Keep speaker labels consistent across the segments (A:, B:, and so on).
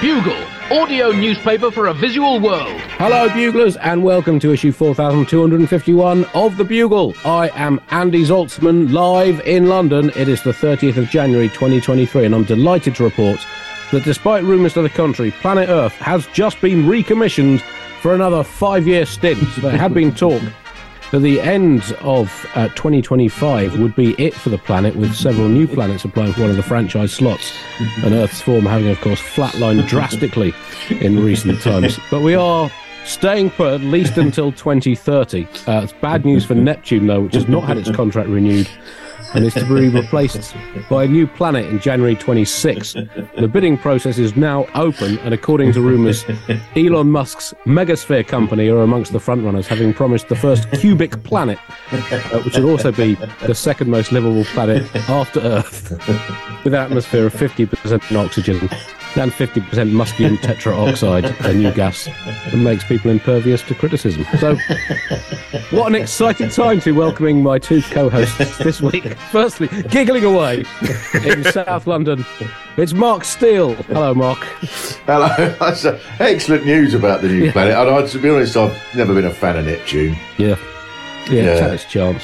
A: Bugle, audio newspaper for a visual world.
B: Hello, Buglers, and welcome to issue 4251 of The Bugle. I am Andy Zaltzman, live in London. It is the 30th of January 2023, and I'm delighted to report that despite rumours to the contrary, planet Earth has just been recommissioned for another five year stint. There had been talk that the end of uh, 2025 would be it for the planet, with several new planets applying for one of the franchise slots, and Earth's form having, of course, flatlined drastically in recent times. But we are staying put at least until 2030. Uh, it's bad news for Neptune, though, which has not had its contract renewed and is to be replaced by a new planet in January 26. The bidding process is now open, and according to rumours, Elon Musk's Megasphere company are amongst the frontrunners, having promised the first cubic planet, uh, which would also be the second most livable planet after Earth, with an atmosphere of 50% oxygen and 50% muscular tetraoxide, a new gas that makes people impervious to criticism. So, what an exciting time to be welcoming my two co-hosts this week. Firstly, giggling away in South London, it's Mark Steel. Hello, Mark.
C: Hello. That's excellent news about the new planet. And I, to be honest, I've never been a fan of Neptune.
B: Yeah. Yeah, it's
C: Yeah.
B: had its chance.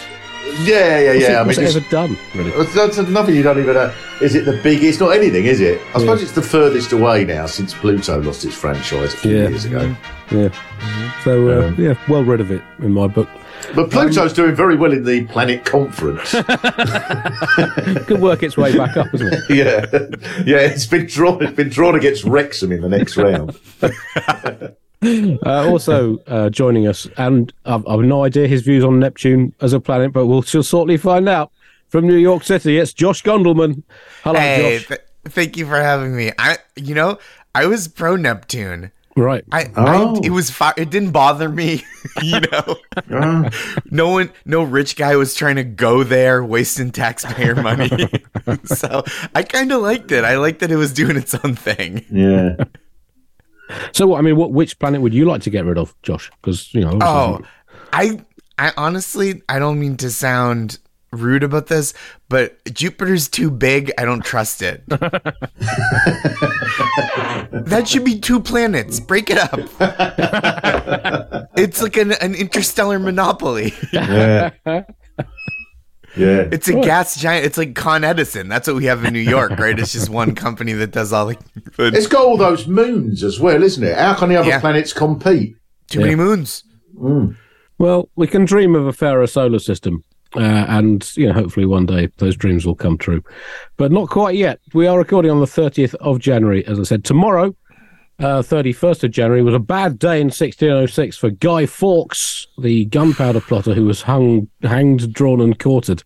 C: Yeah, yeah, yeah.
B: it,
C: I
B: what's
C: mean,
B: it
C: it's,
B: ever done, really?
C: it's- that's nothing you don't even know. Is it the biggest? Not anything, is it? I suppose it's the furthest away now since Pluto lost its franchise a few
B: Yeah.
C: years ago. Mm-hmm.
B: Yeah. So, uh, um, yeah, well rid of it in my book.
C: But um, Pluto's doing very well in the planet conference.
B: Could work its way back up, isn't it?
C: yeah, yeah. It's been drawn. It's been drawn against Wrexham in the next round.
B: Uh, also uh, joining us, and I've, I've no idea his views on Neptune as a planet, but we'll shall shortly find out. From New York City, it's Josh Gondelman. Hello,
D: Hey,
B: Josh.
D: th- thank you for having me. I, you know, I was pro Neptune.
B: Right.
D: I,
C: Oh.
D: I it was fi- it didn't bother me, you know. no one, no rich guy was trying to go there, wasting taxpayer money. so I kind of liked it. I liked that it was doing its own thing.
C: Yeah.
B: So, I mean, what which planet would you like to get rid of, Josh? Because you know,
D: Oh, I, I honestly, I don't mean to sound rude about this, but Jupiter's too big. I don't trust it. that should be two planets. Break it up. it's like an, an interstellar monopoly.
C: Yeah. Yeah.
D: It's a gas giant. It's like Con Edison. That's what we have in New York, right? It's just one company that does all the, the
C: It's got all those moons as well, isn't it? How can the other
D: Yeah.
C: planets compete?
D: too many moons.
B: well, we can dream of a fairer solar system, uh, and you know, hopefully one day those dreams will come true, but not quite yet. We are recording on the thirtieth of January, as I said. Tomorrow, thirty first of January, was a bad day in sixteen oh six for Guy Fawkes, the gunpowder plotter who was hung, hanged, drawn, and quartered.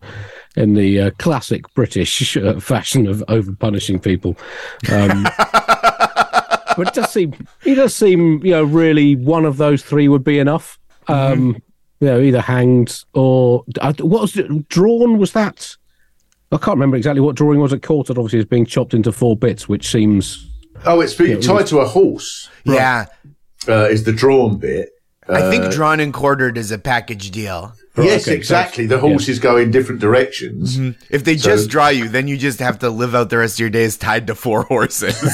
B: In the uh, classic British uh, fashion of over punishing people, um, but it does seem he does seem you know really one of those three would be enough. Um, you know, either hanged or uh, what was it? Drawn was that? I can't remember exactly what drawing was. It quartered obviously is being chopped into four bits, which seems
C: Oh, it's being
B: it
C: tied
B: was-
C: to a horse.
D: Yeah.
C: Uh, is the drawn bit?
D: I think drawn and quartered is a package deal.
C: yes,
B: okay,
C: exactly. The horses go in different directions.
D: If they just draw you, then you just have to live out the rest of your days tied to four horses.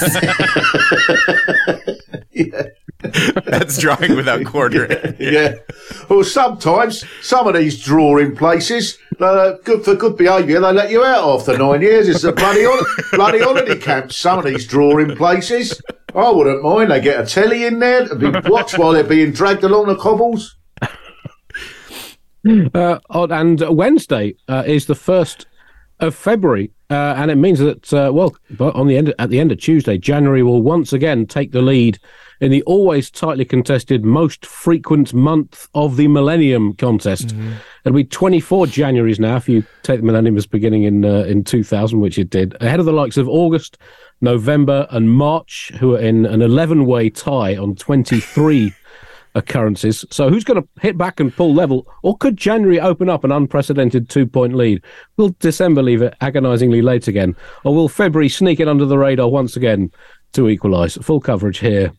D: That's drawing without quartering.
C: Yeah. Well, sometimes some of these drawing places, uh, good for good behaviour, they let you out after nine years. It's a bloody hol- bloody holiday camp. Some of these drawing places, I wouldn't mind. They get a telly in there to be watched while they're being dragged along the cobbles.
B: uh. And Wednesday uh, is the first of February, uh, and it means that uh, well, but on the end at the end of Tuesday, January will once again take the lead in the always tightly contested most frequent month of the Millennium contest. It'll be 24 Januaries now if you take the Millennium as beginning in uh, in 2000, which it did, ahead of the likes of August, November, and March, who are in an 11 way tie on 23 occurrences. So who's going to hit back and pull level, or could January open up an unprecedented two point lead? Will December leave it agonisingly late again, or will February sneak it under the radar once again to equalise? Full coverage here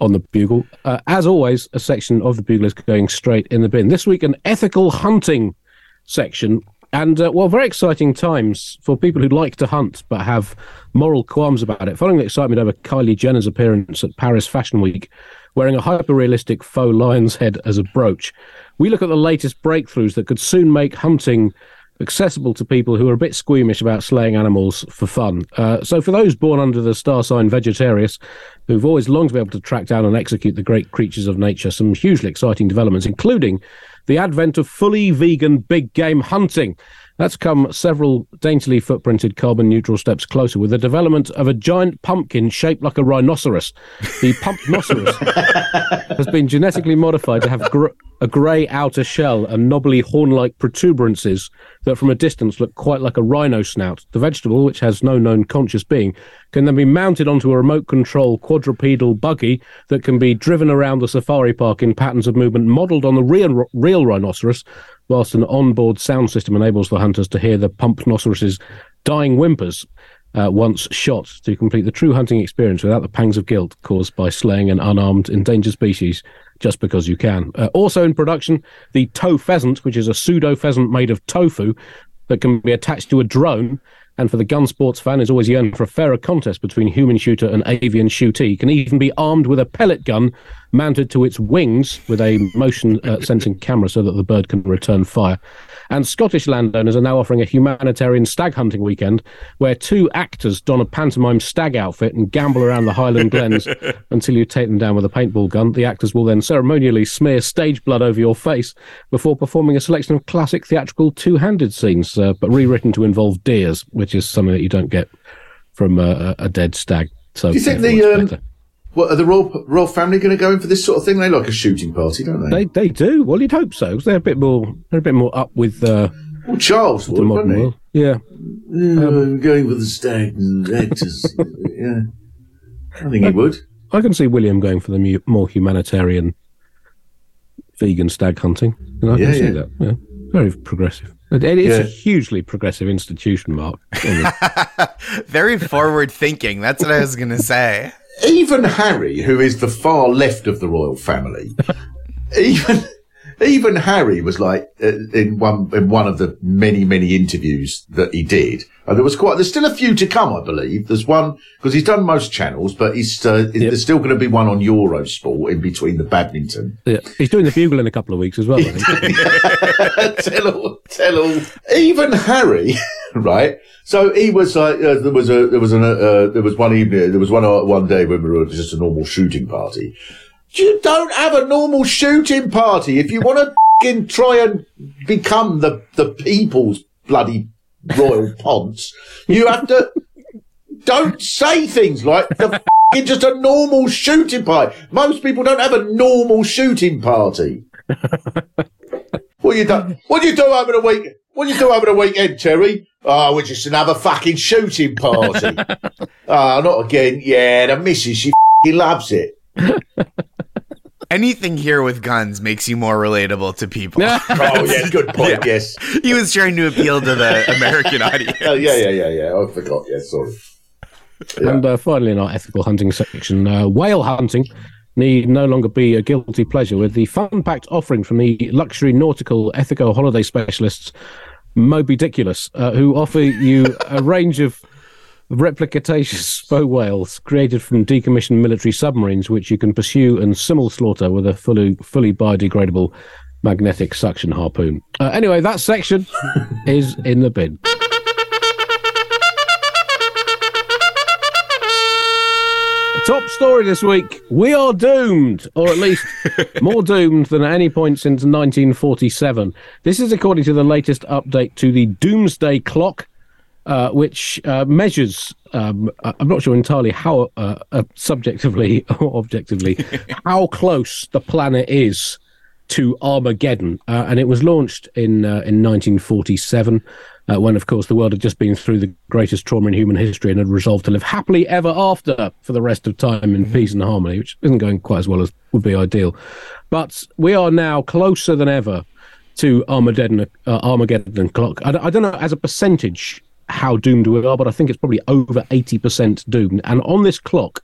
B: on the Bugle. Uh, as always, a section of the Bugle is going straight in the bin. This week, an ethical hunting section And, uh, well, very exciting times for people who like to hunt but have moral qualms about it. Following the excitement over Kylie Jenner's appearance at Paris Fashion Week, wearing a hyper realistic faux lion's head as a brooch, we look at the latest breakthroughs that could soon make hunting accessible to people who are a bit squeamish about slaying animals for fun. Uh, so, for those born under the star sign Vegetarius, who've always longed to be able to track down and execute the great creatures of nature, some hugely exciting developments, including the advent of fully vegan big game hunting. That's come several daintily footprinted carbon neutral steps closer with the development of a giant pumpkin shaped like a rhinoceros. The pumpnoceros has been genetically modified to have gr- a grey outer shell and knobbly horn like protuberances that from a distance look quite like a rhino snout. The vegetable, which has no known conscious being, can then be mounted onto a remote control quadrupedal buggy that can be driven around the safari park in patterns of movement modelled on the real, real rhinoceros whilst an onboard sound system enables the hunters to hear the pumpnoceros's dying whimpers uh, once shot to complete the true hunting experience without the pangs of guilt caused by slaying an unarmed endangered species just because you can. Uh, also in production, the toe pheasant, which is a pseudo pheasant made of tofu that can be attached to a drone and for the gun sports fan is always yearning for a fairer contest between human shooter and avian shootee. Can even be armed with a pellet gun mounted to its wings with a motion uh, sensing camera so that the bird can return fire. And Scottish landowners are now offering a humanitarian stag hunting weekend where two actors don a pantomime stag outfit and gamble around the Highland Glens until you take them down with a paintball gun. The actors will then ceremonially smear stage blood over your face before performing a selection of classic theatrical two handed scenes, uh, but rewritten to involve deers, which is something that you don't get from a, a dead stag. So,
C: Do you think the what are the royal royal family going to go in for this sort of thing? They like a shooting party, don't they?
B: They they do. Well, you'd hope so. 'cause they're a bit more. They're a bit more up with uh,
C: well, Charles
B: the
C: would,
B: modern
C: wouldn't
B: world. Yeah.
C: he? Yeah, I'm going for the stag and actors. yeah, I think he would.
B: I can see William going for the mu- more humanitarian vegan stag hunting. And I
C: Yeah,
B: can see
C: yeah.
B: that. Yeah. Very progressive. It, it is a hugely progressive institution, Mark.
D: Very forward thinking. That's what I was gonna say.
C: Even Harry, who is the far left of the royal family, even even Harry was like uh, in one in one of the many many interviews that he did. And there was quite. There's still a few to come, I believe. There's one because he's done most channels, but he's uh, there's still going to be one on Eurosport in between the badminton.
B: yeah. He's doing the bugle in a couple of weeks as well, I think.
C: tell all, tell all. Even Harry, right? So he was like, uh, there was a, there was an, uh, there was one evening, there was one uh, one day when we were just a normal shooting party. You don't have a normal shooting party if you want to fucking try and become the the people's bloody royal ponce. You have to. Don't say things like the fucking just a normal shooting party. Most people don't have a normal shooting party. What you do? What you do over the week? What you do over the weekend, Terry? Oh, we're just another fucking shooting party. oh, not again. Yeah, the missus, she fucking loves it.
D: Anything here with guns makes you more relatable to people.
C: Oh, yeah, good point. Yes.
D: he was trying to appeal to the American audience.
C: Oh, yeah, yeah, yeah, yeah. I forgot. Yeah, sorry.
B: And uh, finally, in our ethical hunting section, uh, whale hunting need no longer be a guilty pleasure with the fun-packed offering from the luxury nautical ethico holiday specialists Mobidiculous, uh, who offer you a range of replicataceous faux whales created from decommissioned military submarines, which you can pursue and simul slaughter with a fully fully biodegradable magnetic suction harpoon. Uh, anyway, that section is in the bin. Top story this week. We are doomed, or at least more doomed than at any point since 1947. This is according to the latest update to the Doomsday Clock, uh, which uh, measures, um, I'm not sure entirely how uh, uh, subjectively or objectively, how close the planet is to Armageddon. Uh, and it was launched in, uh, in 1947. Uh, when, of course, the world had just been through the greatest trauma in human history and had resolved to live happily ever after for the rest of time in peace and harmony, which isn't going quite as well as would be ideal. But we are now closer than ever to Armageddon, uh, Armageddon clock. I, I don't know as a percentage how doomed we are, but I think it's probably over 80% doomed. And on this clock,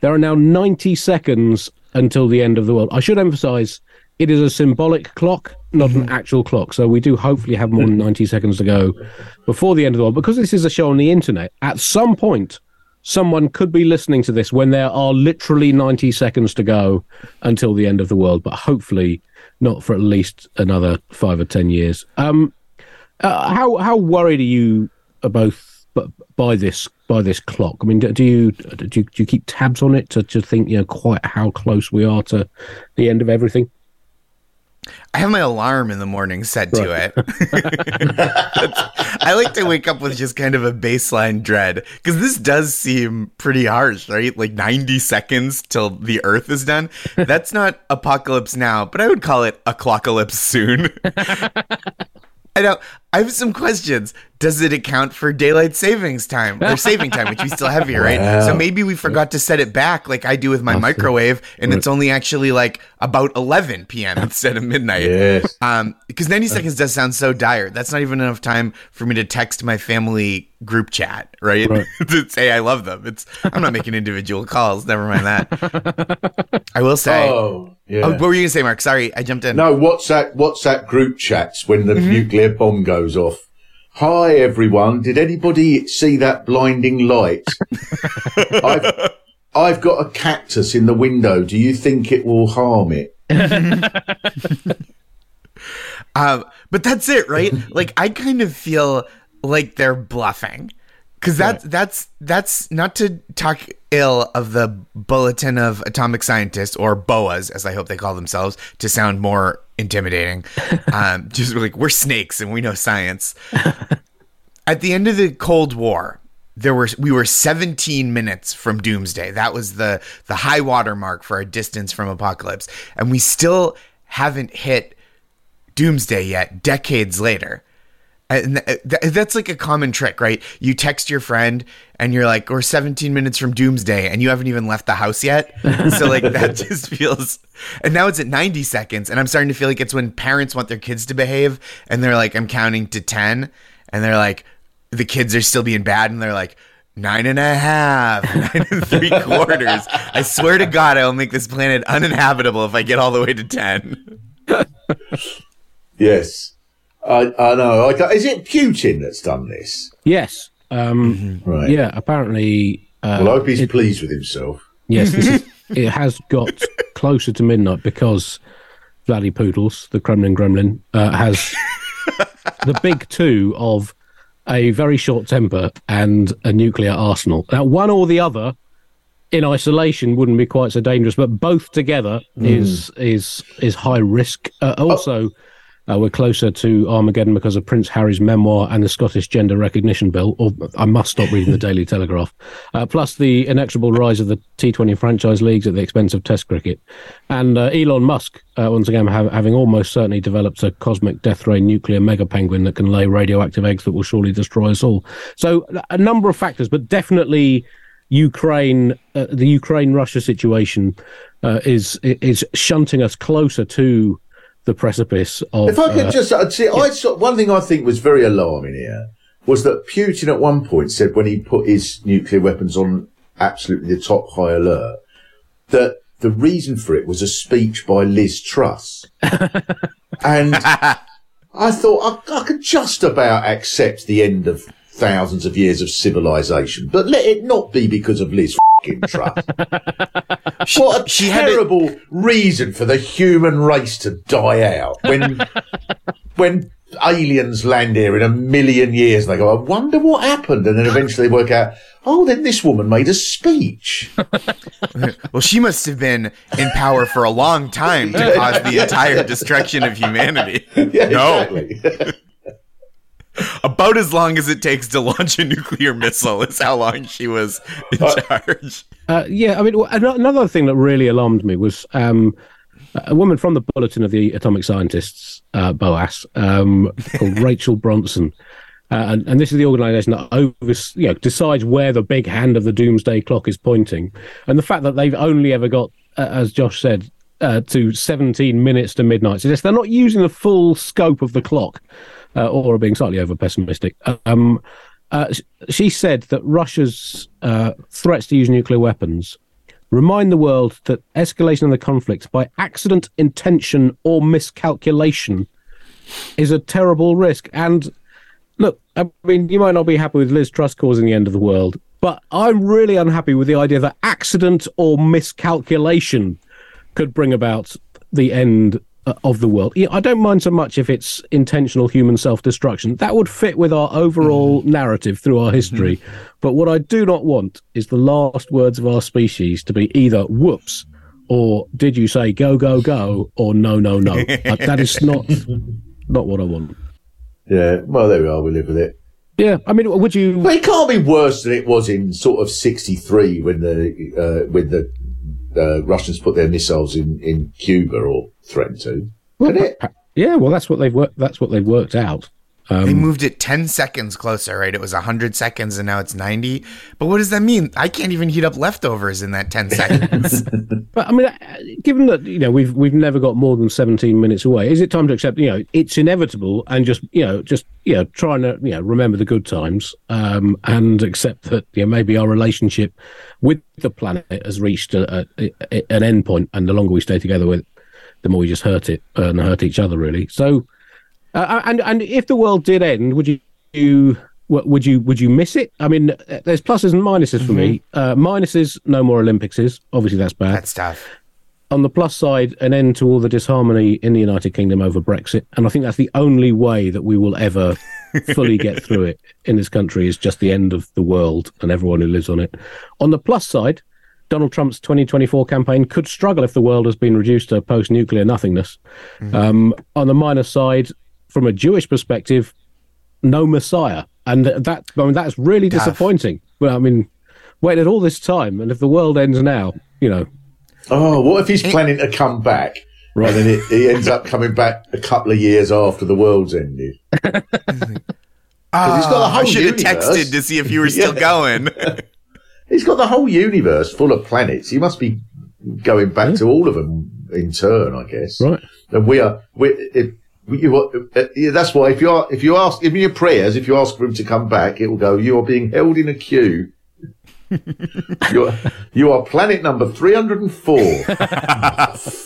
B: there are now 90 seconds until the end of the world. I should emphasize it is a symbolic clock. not an actual clock. So we do hopefully have more than 90 seconds to go before the end of the world. Because this is a show on the internet, at some point, someone could be listening to this when there are literally 90 seconds to go until the end of the world, but hopefully not for at least another five or 10 years. Um, uh, how, how worried are you both by this by this clock? I mean, do, do you do you, do you keep tabs on it to, to think you know quite how close we are to the end of everything?
D: I have my alarm in the morning set to it. I like to wake up with just kind of a baseline dread because this does seem pretty harsh, right? Like 90 seconds till the Earth is done. That's not apocalypse now, but I would call it a clockalypse soon. I know. I have some questions. Does it account for daylight savings time or saving time, which we still have here, right?
C: Wow.
D: So maybe we forgot to set it back like I do with my microwave, and it's only actually like about 11 p.m. instead of midnight.
C: Yes.
D: Um, because 90 seconds does sound so dire. That's not even enough time for me to text my family group chat, right?
B: Right.
D: to say I love them. It's I'm not making individual calls. Never mind that. I will say.
C: Oh, yeah.
D: Oh, what were you gonna say, Mark? Sorry, I jumped in.
C: No, WhatsApp WhatsApp group chats when the
D: Mm-hmm.
C: nuclear bomb goes off. Hi everyone, did anybody see that blinding light? I've, I've got a cactus in the window. Do you think it will harm it?
D: Um, but that's it, right? like I kind of feel like they're bluffing. Cause that's that's that's not to talk ill of the Bulletin of Atomic Scientists or BOAs, as I hope they call themselves, to sound more intimidating. Um, just like we're snakes and we know science. At the end of the Cold War, there were we were 17 minutes from doomsday. That was the the high water mark for our distance from apocalypse, and we still haven't hit doomsday yet. Decades later. And th- uh, th- that's like a common trick, right? You text your friend and you're like, we're 17 minutes from doomsday and you haven't even left the house yet. So, like, that just feels. And now it's at 90 seconds. And I'm starting to feel like it's when parents want their kids to behave and they're like, I'm counting to 10. And they're like, the kids are still being bad. And they're like, nine and a half, nine and three quarters. I swear to God, I'll make this planet uninhabitable if I get all the way to 10.
C: Yes. I, I know. I, is it Putin that's done this?
B: Yes. Um,
C: Right.
B: Yeah. Apparently. Uh,
C: Well, I hope he's pleased with himself.
B: Yes, this is, it has got closer to midnight because Vladdy Poodles, the Kremlin Gremlin, uh, has the big two of a very short temper and a nuclear arsenal. Now, one or the other in isolation wouldn't be quite so dangerous, but both together is is is high risk. Uh, also, uh, we're closer to Armageddon because of Prince Harry's memoir and the Scottish Gender Recognition Bill. Or I must stop reading the Daily Telegraph. Uh, plus the inexorable rise of the T20 franchise leagues at the expense of Test cricket, and uh, Elon Musk uh, once again having almost certainly developed a cosmic death ray nuclear mega penguin that can lay radioactive eggs that will surely destroy us all. So a number of factors, but definitely. Ukraine, uh, the Ukraine Russia situation uh, is is shunting us closer to the precipice of.
C: If I could
B: uh,
C: just uh, see, I saw one thing I think was very alarming here was that Putin at one point said when he put his nuclear weapons on absolutely the top high alert that the reason for it was a speech by Liz Truss, and I thought I, I could just about accept the end of thousands of years of civilization, but let it not be because of Liz Truss. what a
D: she a-
C: terrible reason for the human race to die out when when aliens land here in a million years and they go, I wonder what happened, and then eventually they work out, oh, then this woman made a speech.
D: Well, she must have been in power for a long time to cause the entire destruction of humanity.
C: Yeah,
D: no,
C: exactly.
D: About as long as it takes to launch a nuclear missile is how long she was in charge.
B: Uh, yeah, I mean, another thing that really alarmed me was um, a woman from the Bulletin of the Atomic Scientists, uh, BOAS, um, called Rachel Bronson. Uh, and, and this is the organisation that overs, you know, decides where the big hand of the doomsday clock is pointing. And the fact that they've only ever got, uh, as Josh said, uh, to 17 minutes to midnight suggests they're not using the full scope of the clock uh, or are being slightly over pessimistic. Um, uh, she said that Russia's uh, threats to use nuclear weapons remind the world that escalation of the conflict by accident, intention, or miscalculation is a terrible risk. And look, I mean, you might not be happy with Liz Truss causing the end of the world, but I'm really unhappy with the idea that accident or miscalculation could bring about the end of the world. Yeah, I don't mind so much if it's intentional human self-destruction. That would fit with our overall narrative through our history. But what I do not want is the last words of our species to be either whoops or did you say go go go or no no no. Uh, that is not not what I want.
C: Yeah, well, there we are. We live with it.
B: Yeah, I mean, would you?
C: But it can't be worse than it was in sort of '63 when the uh, when the uh, Russians put their missiles in, in Cuba or threatened to. It?
B: Yeah, well, that's what they've worked. That's what they've worked out.
D: They moved it 10 seconds closer, right? It was 100 seconds and now it's 90. But what does that mean? I can't even heat up leftovers in that 10 seconds.
B: But I mean, uh, given that you know we've we've never got more than seventeen minutes away, is it time to accept you know it's inevitable and just you know just you know trying to you know remember the good times um, and accept that you know maybe our relationship with the planet has reached a, a, a, an end point, and the longer we stay together with, it, the more we just hurt it and hurt each other really. So, uh, and and if the world did end, would you? you would you would you miss it? I mean, uh, there's pluses and minuses for me. Uh, minuses, no more Olympicses. Obviously, that's bad
D: That's tough.
B: on the plus side, an end to all the disharmony in the United Kingdom over Brexit. And I think that's the only way that we will ever fully get through it in this country is just the end of the world and everyone who lives on it. On the plus side, Donald Trump's 2024 campaign could struggle if the world has been reduced to post nuclear nothingness. Um, on the minus side, from a Jewish perspective, no Messiah. And that, I mean, that's really
D: Tough.
B: disappointing. Well, I mean, waited all this time, and if the world ends now, you know,
C: Oh, what if he's planning to come back?
B: Right.
C: And then it, he ends up coming back a couple of years after the world's ended. Ah, he's got the
D: I
C: whole
D: should have texted to see if you were still
C: Yeah.
D: going.
C: He's got the whole universe full of planets. He must be going back to all of them in turn, I guess.
B: Right.
C: And we are. We, it, we, you uh, that's why if you are, if you ask, in your prayers, if you ask for him to come back, it will go. You are being held in a queue. You're, you are planet number three hundred and four.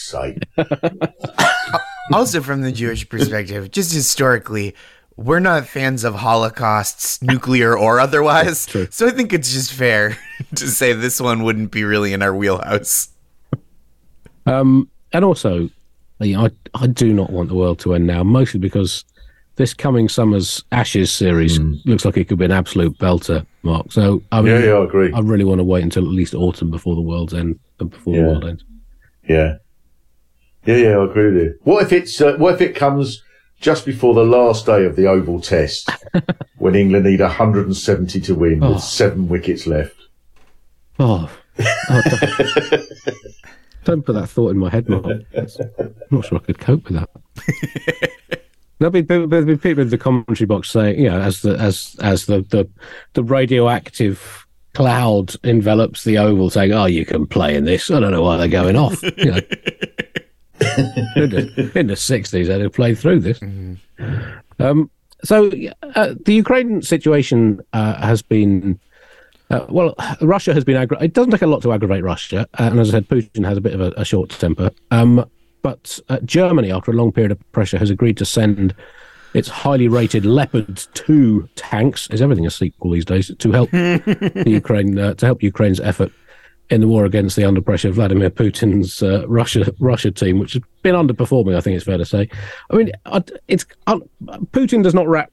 C: Sake.
D: also, from the Jewish perspective, just historically, we're not fans of holocausts, nuclear or otherwise. So I think it's just fair to say this one wouldn't be really in our wheelhouse.
B: Um, and also, you know, I, I do not want the world to end now, mostly because this coming summer's Ashes series looks like it could be an absolute belter, Mark. So, I mean,
C: Yeah, yeah, I agree.
B: I really want to wait until at least autumn before the world's end, uh, before
C: Yeah.
B: the world ends.
C: Yeah. Yeah, yeah, I agree with you. What if it's, uh, what if it comes just before the last day of the Oval Test when England need 170 to win
B: Oh.
C: with seven wickets left?
B: Oh, oh, don't, put that thought in my head, Mark. I'm not sure I could cope with that. There'll be, there'll be people in the commentary box saying, you know, as the as as the the, the radioactive cloud envelops the oval, saying, "Oh, you can play in this." I don't know why they're going off. You know. in the in the sixties, they'd have played through this. Um, so uh, the Ukraine situation uh, has been. Uh, well, Russia has been. Aggra- it doesn't take a lot to aggravate Russia, uh, and as I said, Putin has a bit of a, a short temper. Um, but uh, Germany, after a long period of pressure, has agreed to send its highly rated Leopard 2 tanks. Is everything a sequel these days? To help the Ukraine uh, to help Ukraine's effort in the war against the under pressure Vladimir Putin's uh, Russia Russia team, which has been underperforming. I think it's fair to say. I mean, it's uh, Putin does not rap,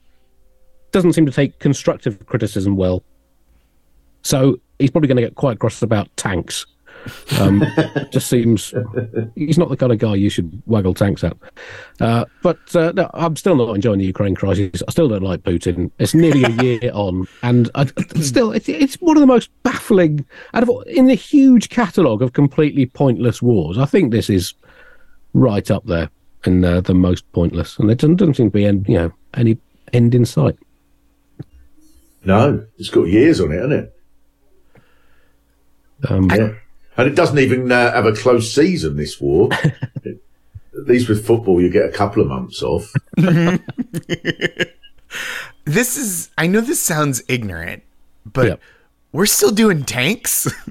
B: doesn't seem to take constructive criticism well. So he's probably going to get quite cross about tanks. Um, just seems he's not the kind of guy you should waggle tanks at. Uh, but uh, no, I'm still not enjoying the Ukraine crisis. I still don't like Putin. It's nearly a year on, and I, still, it's, it's one of the most baffling out of in the huge catalogue of completely pointless wars. I think this is right up there in uh, the most pointless, and there doesn't, doesn't seem to be any, you know any end in sight.
C: No, it's got years on it, hasn't it?
B: Um,
C: Yeah. And it doesn't even uh, have a close season, this war. At least with football, you get a couple of months off.
D: This is, I know this sounds ignorant, but
B: Yep.
D: We're still doing tanks.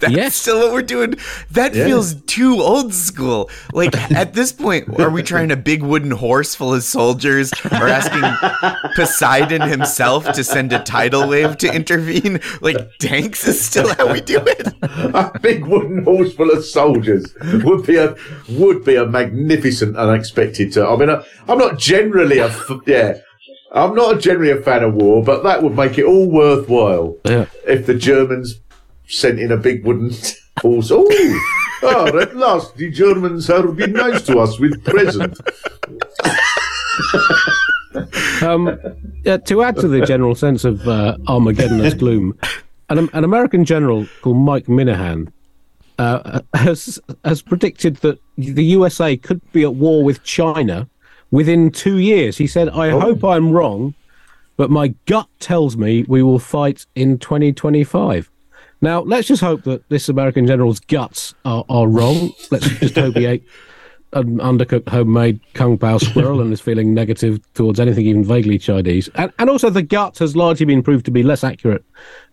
D: That's
B: Yes.
D: still what we're doing. That
C: Yeah.
D: feels too old school. Like at this point, are we trying a big wooden horse full of soldiers or asking Poseidon himself to send a tidal wave to intervene? Like tanks is still how we do it.
C: a big wooden horse full of soldiers would be a would be a magnificent unexpected turn. I mean, I, I'm not generally a yeah. I'm not generally a fan of war, but that would make it all worthwhile
B: Yeah.
C: if the Germans sent in a big wooden horse. Oh, at last the Germans have been nice to us with present.
B: Um, yeah, to add to the general sense of uh, Armageddon as gloom, an, an American general called Mike Minihan uh, has has predicted that the USA could be at war with China within two years. He said, "I oh. hope I'm wrong, but my gut tells me we will fight in 2025." Now, let's just hope that this American general's guts are, are wrong. Let's just hope he ate an undercooked homemade kung pao squirrel and is feeling negative towards anything even vaguely Chinese. And, and also, the gut has largely been proved to be less accurate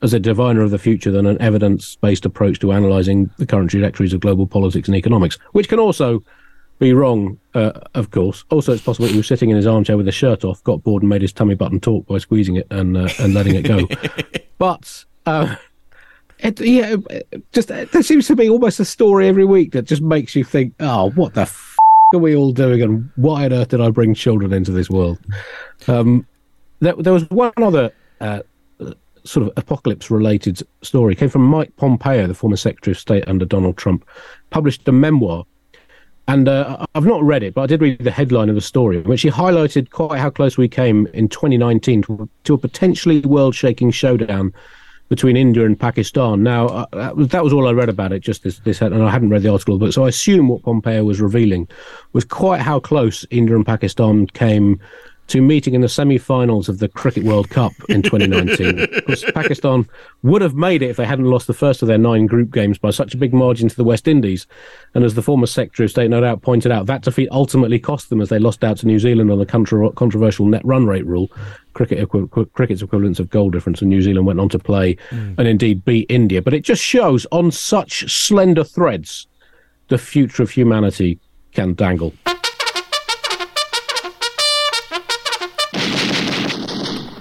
B: as a diviner of the future than an evidence based approach to analysing the current trajectories of global politics and economics, which can also be wrong, uh, of course. Also, it's possible he was sitting in his armchair with his shirt off, got bored, and made his tummy button talk by squeezing it and uh, and letting it go. but uh, it, yeah, just there seems to be almost a story every week that just makes you think, oh, what the f- are we all doing, and why on earth did I bring children into this world? Um, there, there was one other uh, sort of apocalypse-related story. It came from Mike Pompeo, the former Secretary of State under Donald Trump, published a memoir. And uh, I've not read it, but I did read the headline of the story, which he highlighted quite how close we came in 2019 to, to a potentially world-shaking showdown between India and Pakistan. Now, uh, that, was, that was all I read about it, just this, this, and I hadn't read the article, but so I assume what Pompeo was revealing was quite how close India and Pakistan came to meeting in the semi-finals of the Cricket World Cup in 2019. of course, Pakistan would have made it if they hadn't lost the first of their nine group games by such a big margin to the West Indies. And as the former Secretary of State no doubt pointed out, that defeat ultimately cost them as they lost out to New Zealand on the contra- controversial net run rate rule, cricket equi- cricket's equivalence of goal difference, and New Zealand went on to play mm. and indeed beat India. But it just shows on such slender threads the future of humanity can dangle.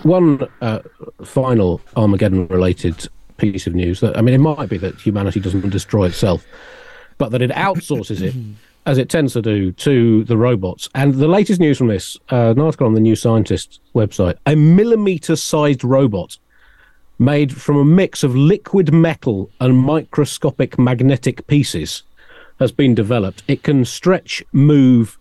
B: One uh, final Armageddon related piece of news that I mean, it might be that humanity doesn't destroy itself, but that it outsources it, as it tends to do, to the robots. And the latest news from this, uh, an article on the New Scientist website, a millimeter sized robot made from a mix of liquid metal and microscopic magnetic pieces has been developed. It can stretch, move,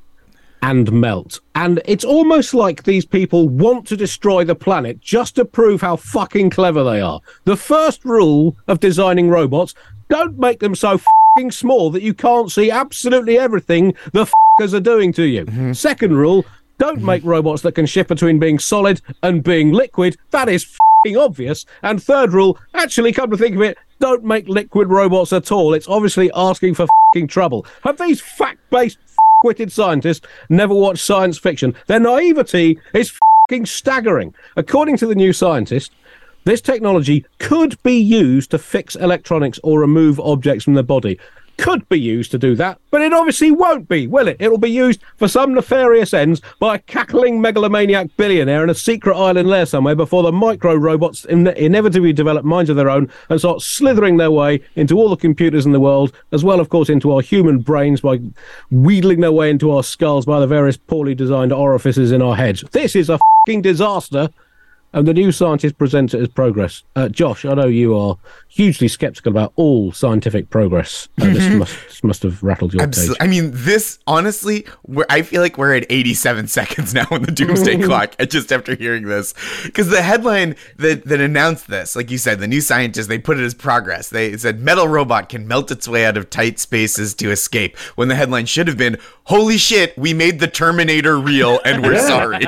B: and melt. And it's almost like these people want to destroy the planet just to prove how fucking clever they are. The first rule of designing robots don't make them so fucking small that you can't see absolutely everything the fuckers are doing to you. Mm-hmm. Second rule don't make mm-hmm. robots that can shift between being solid and being liquid. That is fucking obvious. And third rule, actually, come to think of it, don't make liquid robots at all. It's obviously asking for fucking trouble. Have these fact based witted scientists never watched science fiction? Their naivety is fucking staggering. According to the new scientist, this technology could be used to fix electronics or remove objects from the body. Could be used to do that, but it obviously won't be, will it? It'll be used for some nefarious ends by a cackling megalomaniac billionaire in a secret island lair somewhere before the micro robots in- inevitably develop minds of their own and start slithering their way into all the computers in the world, as well, of course, into our human brains by wheedling their way into our skulls by the various poorly designed orifices in our heads. This is a fucking disaster. And the new scientist presents it as progress. Uh, Josh, I know you are hugely skeptical about all scientific progress. Uh, this, must, this must have rattled your cage.
D: Absol- I mean, this honestly, we're, I feel like we're at 87 seconds now on the doomsday clock. uh, Just after hearing this, because the headline that that announced this, like you said, the new scientist they put it as progress. They said metal robot can melt its way out of tight spaces to escape. When the headline should have been, "Holy shit, we made the Terminator real, and we're sorry."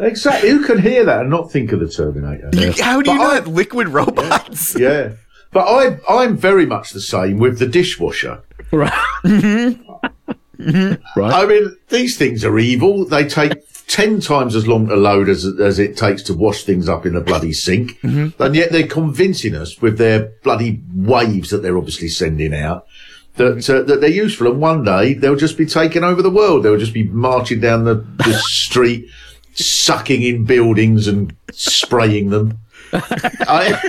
C: Exactly. Who can hear that and not think of the Terminator?
D: How do you
C: But I-
D: not liquid robots?
C: Yeah. But I, I'm very much the same with the dishwasher.
B: Right. Mm-hmm. right.
C: I mean, these things are evil. They take ten times as long to load as as it takes to wash things up in a bloody sink, mm-hmm. and yet they're convincing us with their bloody waves that they're obviously sending out that mm-hmm. uh, that they're useful. And one day they'll just be taking over the world. They'll just be marching down the, the street, sucking in buildings and spraying them. I,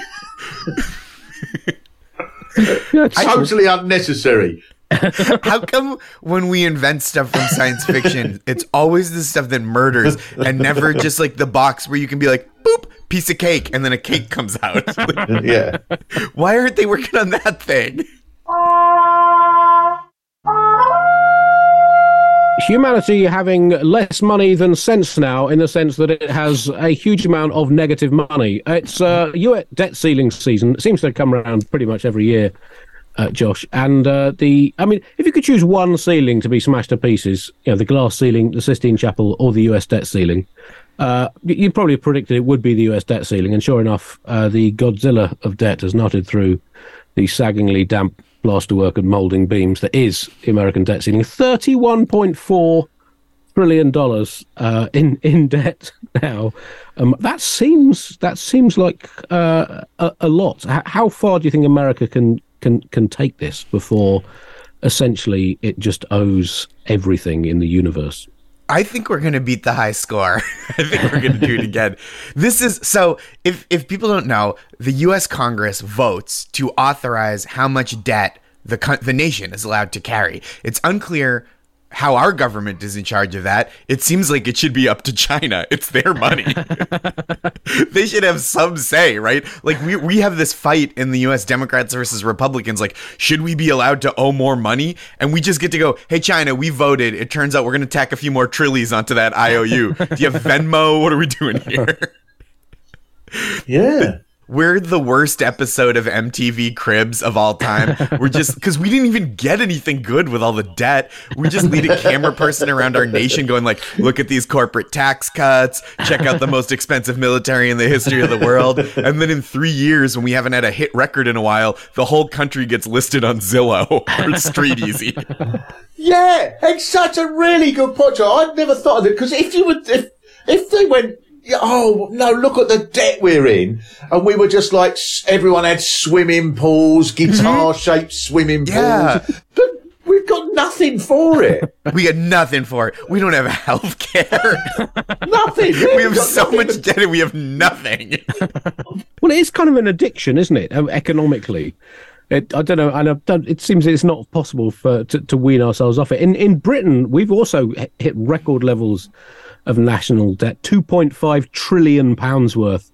C: totally unnecessary.
D: How come when we invent stuff from science fiction, it's always the stuff that murders and never just like the box where you can be like, boop, piece of cake, and then a cake comes out?
C: Yeah.
D: Why aren't they working on that thing?
B: Humanity having less money than sense now, in the sense that it has a huge amount of negative money. It's uh, US debt ceiling season. It seems to come around pretty much every year, uh, Josh. And uh, the, I mean, if you could choose one ceiling to be smashed to pieces, you know, the glass ceiling, the Sistine Chapel, or the US debt ceiling. Uh, you- you'd probably predicted it would be the US debt ceiling, and sure enough, uh, the Godzilla of debt has knotted through the saggingly damp plasterwork and moulding beams that is the American debt ceiling. Thirty-one point four trillion dollars uh, in in debt now. Um, that seems that seems like uh, a, a lot. H- how far do you think America can can can take this before essentially it just owes everything in the universe?
D: I think we're going to beat the high score. I think we're going to do it again. This is so if if people don't know, the US Congress votes to authorize how much debt the the nation is allowed to carry. It's unclear how our government is in charge of that. It seems like it should be up to China. It's their money. they should have some say, right? Like we we have this fight in the US Democrats versus Republicans like should we be allowed to owe more money? And we just get to go, "Hey China, we voted. It turns out we're going to tack a few more trillies onto that IOU. Do you have Venmo? What are we doing here?"
C: Yeah.
D: We're the worst episode of MTV Cribs of all time. We're just because we didn't even get anything good with all the debt. We just lead a camera person around our nation going like, look at these corporate tax cuts, check out the most expensive military in the history of the world. And then in three years, when we haven't had a hit record in a while, the whole country gets listed on Zillow or StreetEasy.
C: Yeah, it's such a really good point. I'd never thought of it because if you would, if if they went, oh no, look at the debt we're in, and we were just like everyone had swimming pools, guitar-shaped swimming pools,
D: Yeah.
C: but we've got nothing for it.
D: We got nothing for it. We don't have health care.
C: nothing.
D: We have so much debt and we have nothing.
B: Well, it is kind of an addiction, isn't it? um, Economically, it, I don't know, and I've done, it seems it's not possible for to, to wean ourselves off it. In in Britain, we've also hit- hit record levels of national debt, two point five trillion pounds worth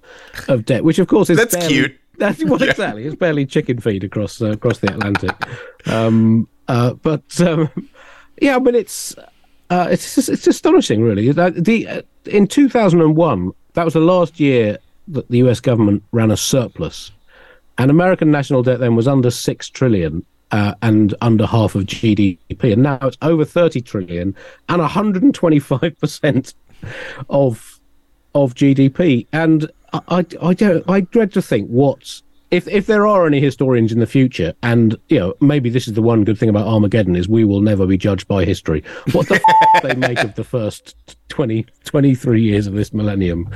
B: of debt, which of course is
D: That's
B: barely-
D: cute.
B: That's well, exactly. It's barely chicken feed across uh, across the Atlantic. Um, uh, but um, yeah, but it's uh, it's just, it's astonishing, really. The uh, in two thousand and one, that was the last year that the U.S. government ran a surplus, and American national debt then was under six trillion. Uh, and under half of GDP, and now it's over thirty trillion and and 125 percent of of GDP. And I, I, I don't, I dread to think what if if there are any historians in the future, and you know maybe this is the one good thing about Armageddon is we will never be judged by history. What the f- they make of the first 20, 23 years of this millennium?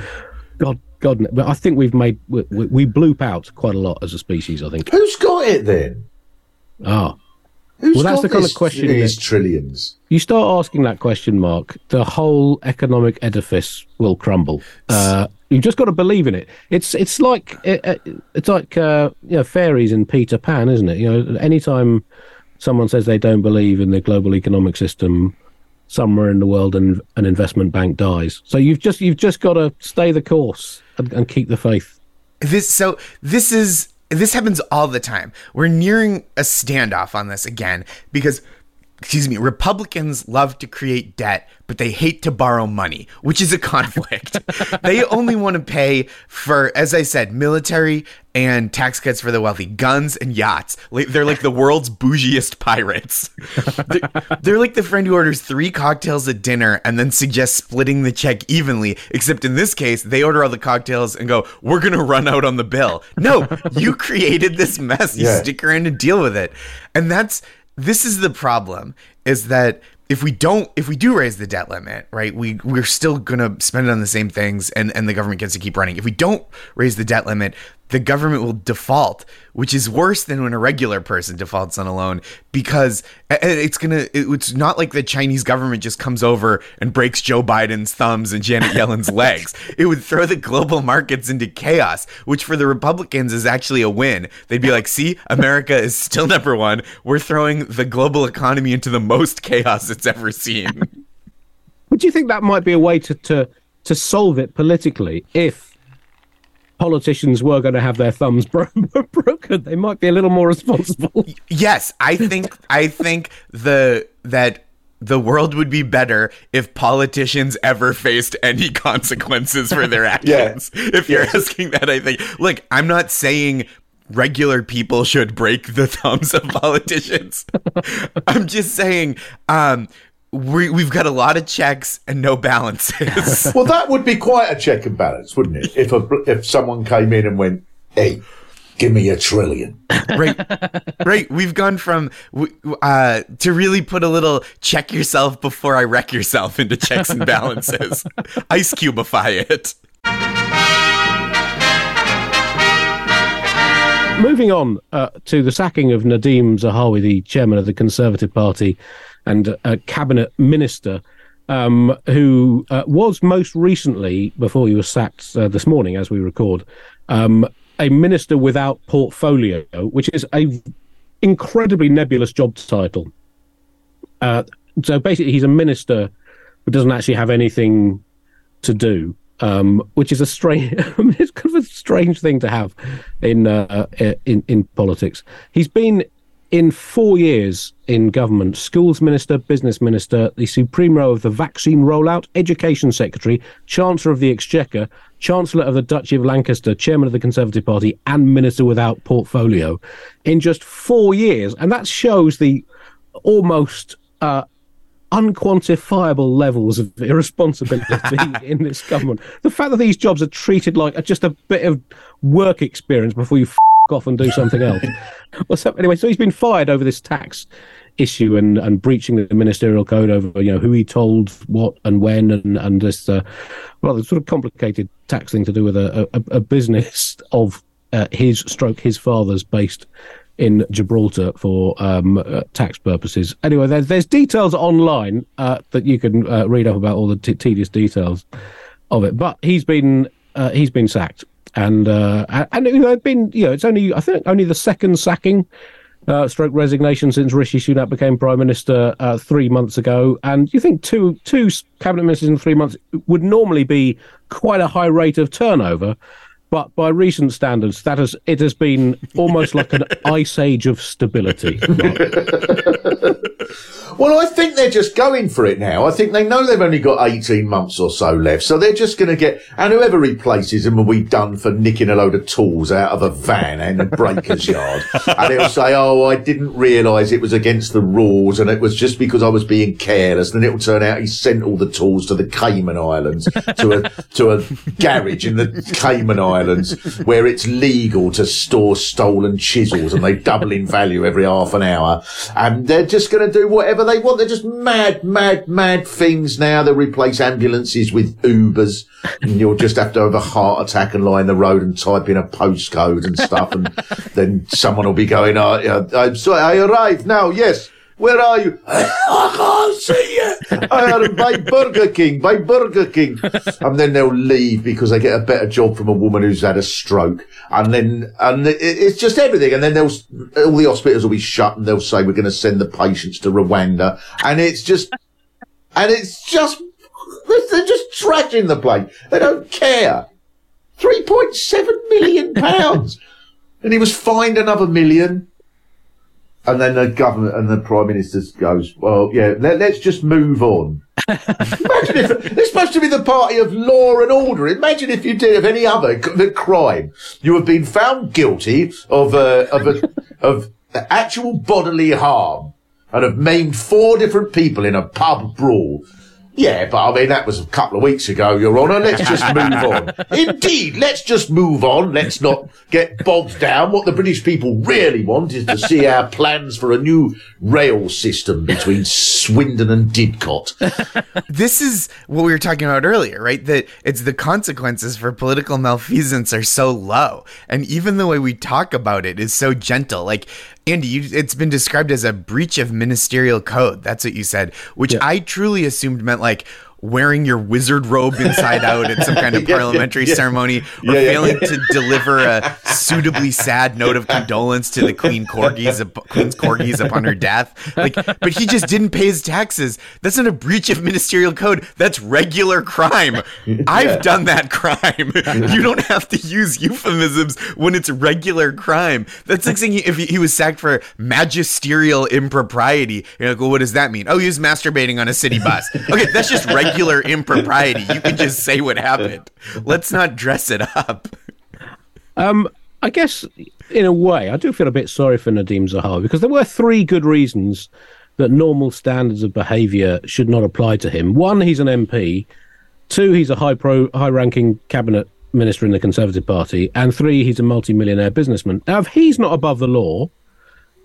B: God, God, but I think we've made we, we, we bloop out quite a lot as a species. I think.
C: Who's got it then?
B: Ah,
C: Who's
B: Well, that's the kind of question
C: These trillions.
B: you start asking that question, Mark, the whole economic edifice will crumble. Uh, you've just got to believe in it. It's it's like it, it- it's like uh, you know fairies in Peter Pan, isn't it? You know, anytime someone says they don't believe in the global economic system, somewhere in the world, an, an investment bank dies. So you've just you've just got to stay the course and, and keep the faith.
D: this so this is this happens all the time. We're nearing a standoff on this again because excuse me, Republicans love to create debt, but they hate to borrow money, which is a conflict. they only want to pay for, as I said, military and tax cuts for the wealthy, guns and yachts. They're like the world's bougiest pirates. They're, they're like the friend who orders three cocktails at dinner and then suggests splitting the check evenly, except in this case, they order all the cocktails and go, We're going to run out on the bill. No, you created this mess. You
C: Yeah.
D: stick around and deal with it. And that's this is the problem is that if we don't if we do raise the debt limit right we we're still gonna spend it on the same things and and the government gets to keep running. If we don't raise the debt limit the government will default which is worse than when a regular person defaults on a loan because it's gonna it's not like the chinese government just comes over and breaks joe biden's thumbs and janet yellen's legs. It would throw the global markets into chaos which for the republicans is actually a win. They'd be like see america is still number one. We're throwing the global economy into the most chaos it's ever seen.
B: Would you think that might be a way to to to solve it politically if politicians were going to have their thumbs bro- broken? They might be a little more responsible.
D: Yes, I think I think the that the world would be better if politicians ever faced any consequences for their actions. yeah. If you're yeah. asking that, I think, look, I'm not saying regular people should break the thumbs of politicians. I'm just saying, um, we, we've got a lot of checks and no balances.
C: well, that would be quite a check and balance, wouldn't it? If a, if someone came in and went, "Hey, give me a trillion.
D: right, right. We've gone from uh, to really put a little check yourself before I wreck yourself into checks and balances. Ice cubify it.
B: Moving on uh, to the sacking of Nadhim Zahawi, the chairman of the Conservative Party and a cabinet minister, um, who uh, was most recently, before he was sacked uh, this morning as we record, um, a minister without portfolio, which is a incredibly nebulous job title. Uh, so basically, he's a minister who doesn't actually have anything to do um, which is a strange, it's kind of a strange thing to have in uh, in in politics. He's been in four years in government, schools minister, business minister, the supremo of the vaccine rollout, education secretary, chancellor of the exchequer, chancellor of the Duchy of Lancaster, chairman of the Conservative Party, and minister without portfolio in just four years, and that shows the almost uh, unquantifiable levels of irresponsibility in this government. The fact that these jobs are treated like just a bit of work experience before you f- off and do something else. What's up? Anyway, so he's been fired over this tax issue and, and breaching the ministerial code over you know who he told what and when and and this uh, rather sort of complicated tax thing to do with a, a, a business of uh, his stroke his father's based in Gibraltar for um, uh, tax purposes. Anyway, there's, there's details online uh, that you can uh, read up about all the t- tedious details of it. But he's been uh, he's been sacked, and uh, and you know, been you know it's only I think only the second sacking. Uh, stroke resignation since Rishi Sunak became prime minister three months ago, and you think two two cabinet ministers in three months would normally be quite a high rate of turnover. But by recent standards, that has it has been almost like an ice age of stability.
C: Well, I think they're just going for it now. I think they know they've only got 18 months or so left. So they're just going to get, and whoever replaces him will be done for nicking a load of tools out of a van in a breaker's yard. And he'll say, Oh, I didn't realise it was against the rules and it was just because I was being careless. And it'll turn out he sent all the tools to the Cayman Islands, to a, to a garage in the Cayman Islands where it's legal to store stolen chisels and they double in value every half an hour. And they're just going to do whatever they want. They're just mad, mad, mad things now. They'll replace ambulances with Ubers and you'll just have to have a heart attack and lie in the road and type in a postcode and stuff. And then someone will be going, oh, I'm sorry, I arrived now. Yes. Where are you? I can't see I am by Burger King, by Burger King. And then they'll leave because they get a better job from a woman who's had a stroke. And then, and it's just everything. And then they'll, all the hospitals will be shut and they'll say, we're going to send the patients to Rwanda. And it's just, and it's just, they're just trashing the place. They don't care. 3.7 million pounds. and he was fined another million. And then the government and the prime minister goes, well, yeah, let, us just move on. Imagine if it's supposed to be the party of law and order. Imagine if you did of any other crime, you have been found guilty of uh, of a, of actual bodily harm and have maimed four different people in a pub brawl. Yeah, but I mean, that was a couple of weeks ago, Your Honour. Let's just move on. Indeed, let's just move on. Let's not get bogged down. What the British people really want is to see our plans for a new rail system between Swindon and Didcot.
D: this is what we were talking about earlier, right? That it's the consequences for political malfeasance are so low. And even the way we talk about it is so gentle. Like, Andy, you, it's been described as a breach of ministerial code. That's what you said, which
B: Yeah.
D: I truly assumed meant like wearing your wizard robe inside out at some kind of
C: Yeah,
D: parliamentary
C: yeah.
D: ceremony or
C: Yeah,
D: failing to deliver a suitably sad note of condolence to the queen corgis queen's corgis upon her death. Like but he just didn't pay his taxes. That's not a breach of ministerial code. That's regular crime. I've done that crime. You don't have to use euphemisms when it's regular crime. That's like saying he, if he, he was sacked for magisterial impropriety. You're like well what does that mean? Oh he was masturbating on a city bus. Okay that's just regular impropriety you can just say what happened let's not dress it up
B: Um, I guess in a way, I do feel a bit sorry for Nadhim Zahawi because there were three good reasons that normal standards of behaviour should not apply to him. One, he's an MP. Two, he's a high pro, high-ranking cabinet minister in the Conservative Party, and three, he's a multi-millionaire businessman. Now, if he's not above the law,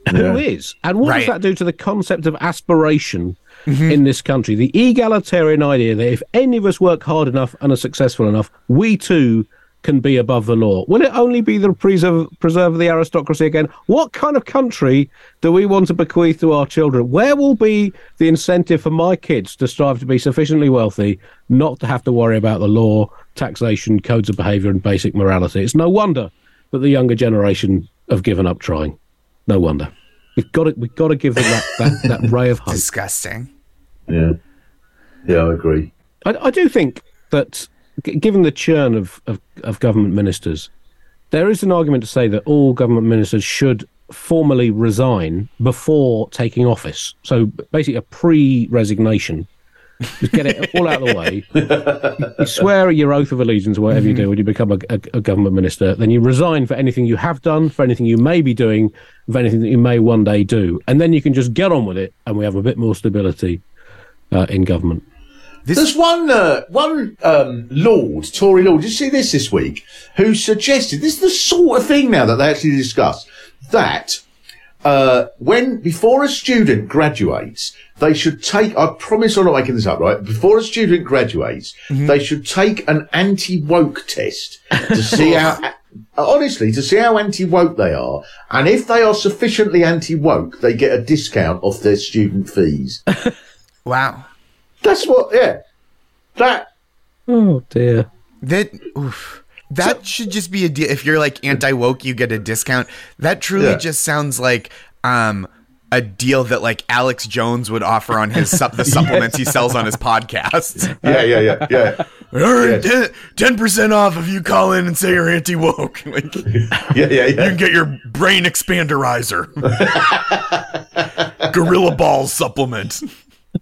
B: who is? And what
D: Right.
B: does that do to the concept of aspiration Mm-hmm. in this country? The egalitarian idea that if any of us work hard enough and are successful enough, we too can be above the law. Will it only be the preserve, preserve of the aristocracy again? What kind of country do we want to bequeath to our children? Where will be the incentive for my kids to strive to be sufficiently wealthy, not to have to worry about the law, taxation, codes of behaviour, and basic morality? It's no wonder that the younger generation have given up trying. No wonder. We've got to, we've got to give them that, that, that ray of hope.
D: disgusting
C: Yeah. Yeah, I agree.
B: I, I do think that, g- given the churn of, of, of government ministers, there is an argument to say that all government ministers should formally resign before taking office. So basically, a pre resignation. Just get it all out of the way. You swear your oath of allegiance, or whatever you mm-hmm. do when you become a, a, a government minister. Then you resign for anything you have done, for anything you may be doing, for anything that you may one day do. And then you can just get on with it, and we have a bit more stability uh, in government.
C: There's one uh, one um, Lord, Tory Lord. Did you see this this week? Who suggested this is the sort of thing now that they actually discuss that uh, when before a student graduates, they should take. I promise I'm not making this up. Right before a student graduates, they should take an anti woke test to see how. Honestly, to see how anti woke they are, and if they are sufficiently anti woke, they get a discount off their student fees.
D: wow
C: That's what, yeah. That
B: Oh dear.
D: That oof. That should just be a deal. If you're like anti woke, you get a discount. That truly
C: Yeah.
D: just sounds like um a deal that like Alex Jones would offer on his sup- the supplements he sells on his podcast.
C: Yeah, yeah, yeah, yeah.
D: Earn ten percent off if you call in and say you're anti woke. Like, you
C: Yeah, yeah, yeah.
D: can get your brain expanderizer, Gorilla Balls supplement.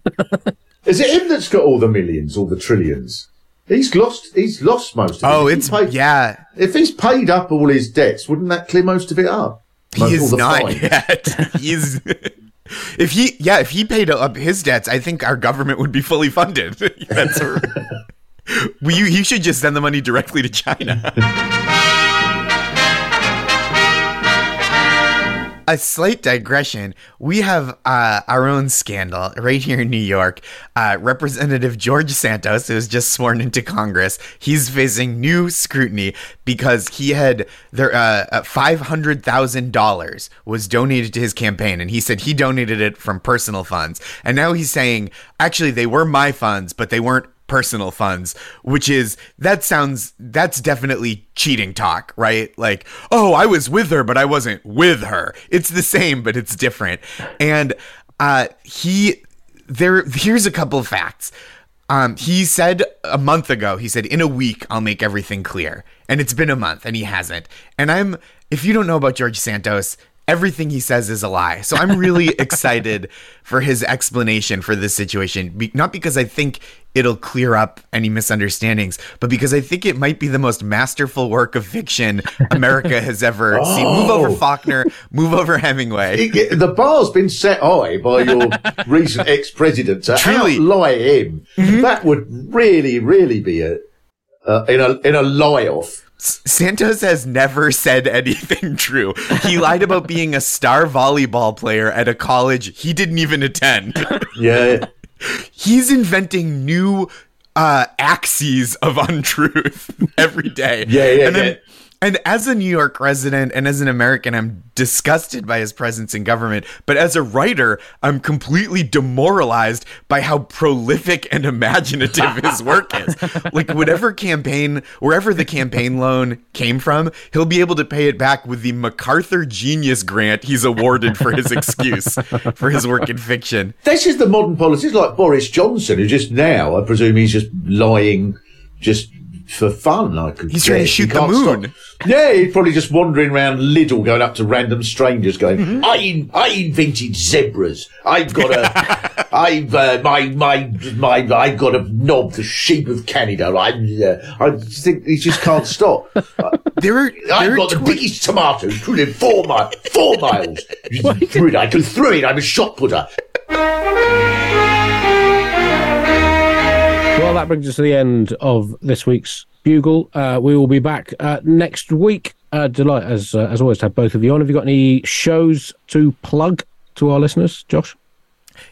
C: Is it him that's got all the millions, all the trillions? He's lost. He's lost most of it.
D: Oh,
C: If he
D: it's
C: paid-
D: yeah.
C: If he's paid up all his debts, wouldn't that clear most of it up?
D: He
C: Most- all
D: is
C: the
D: not
C: fines.
D: yet. He's if he yeah if he paid up his debts, I think our government would be fully funded. That's a, we he should just send the money directly to China. A slight digression. We have uh, our own scandal right here in New York. Uh, Representative George Santos, who was just sworn into Congress, he's facing new scrutiny because he had there uh, five hundred thousand dollars was donated to his campaign, and he said he donated it from personal funds. And now he's saying, actually, they were my funds, but they weren't personal funds, which is that sounds that's definitely cheating talk, right? Like, oh, I was with her, but I wasn't with her. It's the same, but it's different. And uh he there here's a couple of facts. Um, he said a month ago, he said, in a week, I'll make everything clear. And it's been a month and he hasn't. And I'm, if you don't know about George Santos, everything he says is a lie. So I'm really excited for his explanation for this situation. Be- not because I think it'll clear up any misunderstandings, but because I think it might be the most masterful work of fiction America has ever seen. Move over Faulkner, move over Hemingway.
C: The bar's been set high by your recent ex-president to
D: Truly.
C: outlie him. That would really, really be a uh, in a in a lie-off.
D: Santos has never said anything true. He lied about being a star volleyball player at a college he didn't even attend.
C: Yeah,
D: He's inventing new uh, axes of untruth every day.
C: Yeah, yeah,
D: and, I'm-
C: yeah.
D: And as a New York resident and as an American, I'm disgusted by his presence in government. But as a writer, I'm completely demoralized by how prolific and imaginative his work is. Like whatever campaign, wherever the campaign loan came from, he'll be able to pay it back with the MacArthur Genius Grant he's awarded for his excuse for his work in fiction.
C: this is the modern politics, like Boris Johnson, who just now, I presume, he's just lying, just for fun. I could
D: He's trying to shoot the moon.
C: stop. Yeah, he's probably just wandering around Lidl, going up to random strangers, going,
D: Mm-hmm.
C: "I in, I invented zebras. I've got a, I've uh, my my my I've got a knob, the sheep of Canada. I uh, I think he just can't stop.
D: There are, there
C: I've
D: are
C: got the biggest tomatoes who live four miles. Four miles. I can throw it. I'm a shot putter.
B: That brings us to the end of this week's Bugle. Uh, we will be back uh, next week. Uh, delight, as uh, as always, to have both of you on. Have you got any shows to plug to our listeners, Josh?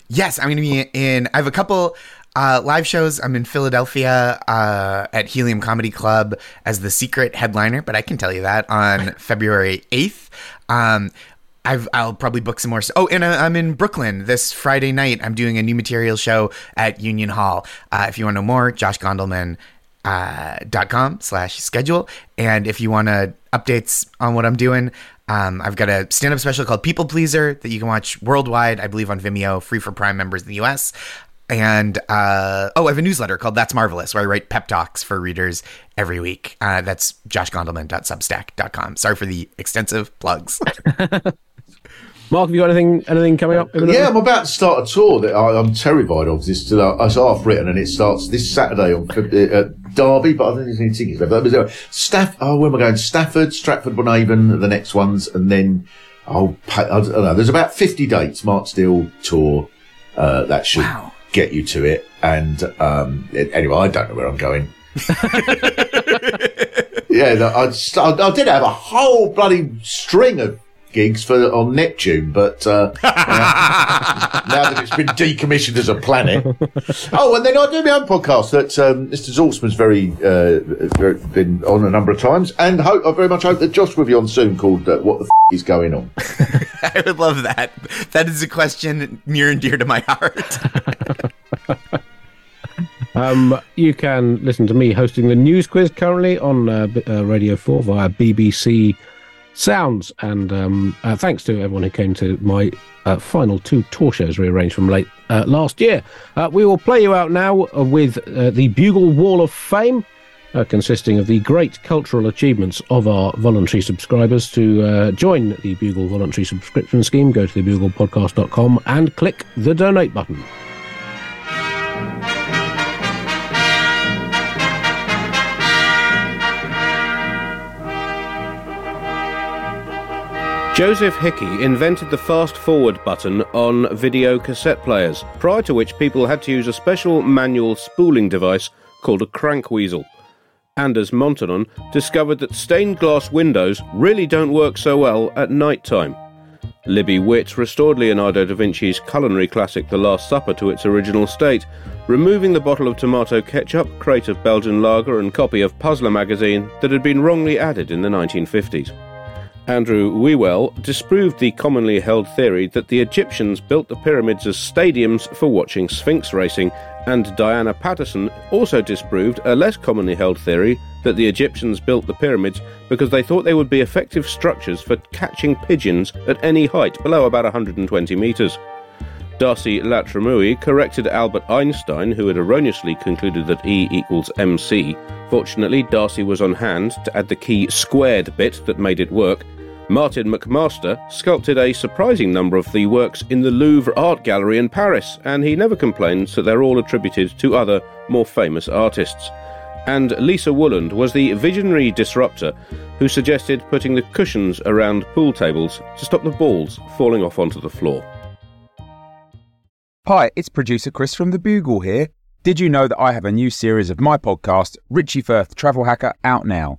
D: Yes, I'm going to be in. I have a couple uh, live shows. I'm in Philadelphia uh, at Helium Comedy Club as the secret headliner, but I can tell you that on February 8th. Um, I've, I'll probably book some more. Oh, and uh, I'm in Brooklyn this Friday night. I'm doing a new material show at Union Hall. Uh, if you want to know more, Josh Gondelman. Uh, dot com slash schedule and if you want to updates on what i'm doing um, i've got a stand-up special called people pleaser that you can watch worldwide i believe on vimeo free for prime members in the us and uh, oh i have a newsletter called that's marvelous where i write pep talks for readers every week uh, that's joshgondelman.substack.com sorry for the extensive plugs
B: Mark, have you got anything anything coming up?
C: Yeah, I'm about to start a tour that I, I'm terrified of. This uh, it's half written and it starts this Saturday on uh, at Derby, but I don't think there's any tickets left. That was, uh, Staff. Oh, where am I going? Stafford, Stratford, upon Avon, are the next ones, and then I'll. Pay, I don't know. There's about 50 dates. Mark Steel tour. Uh, that should
D: Wow.
C: Get you to it. And um, anyway, I don't know where I'm going. yeah, no, I, just- I, I did have a whole bloody string of gigs for on Neptune, but uh, now that it's been decommissioned as a planet. oh, and then I do my own podcast that um, Mr. Zaltzman's very, uh, very been on a number of times, and hope, I very much hope that Josh will be on soon. Called uh, "What the F- is Going On."
D: i would love that that is a question near and dear to my heart
B: Um, you can listen to me hosting the news quiz currently on uh, uh, Radio 4 via BBC Sounds. And um, uh, thanks to everyone who came to my uh, final two tour shows rearranged from late uh, last year. Uh, we will play you out now with uh, the Bugle Wall of Fame. Uh, consisting of the great cultural achievements of our voluntary subscribers. To join the Bugle voluntary subscription scheme, go to thebuglepodcast.com and click the donate button. Joseph Hickey invented the fast forward button on video cassette players, prior to which people had to use a special manual spooling device called a crank weasel. Anders Montanon discovered that stained glass windows really don't work so well at night time. Libby Witt restored Leonardo da Vinci's culinary classic The Last Supper to its original state, removing the bottle of tomato ketchup, crate of Belgian lager, and copy of Puzzler magazine that had been wrongly added in the 1950s. Andrew Wewell disproved the commonly held theory that the Egyptians built the pyramids as stadiums for watching Sphinx racing, and Diana Patterson also disproved a less commonly held theory that the Egyptians built the pyramids because they thought they would be effective structures for catching pigeons at any height below about 120 metres. Darcy Latramui corrected Albert Einstein, who had erroneously concluded that E equals mc. Fortunately, Darcy was on hand to add the key squared bit that made it work.
E: Martin McMaster sculpted a surprising number of the works in the Louvre Art Gallery in Paris, and he never complains that they're all attributed to other, more famous artists. And Lisa Wooland was the visionary disruptor who suggested putting the cushions around pool tables to stop the balls falling off onto the floor.
F: Hi, it's producer Chris from The Bugle here. Did you know that I have a new series of my podcast, Richie Firth Travel Hacker, out now?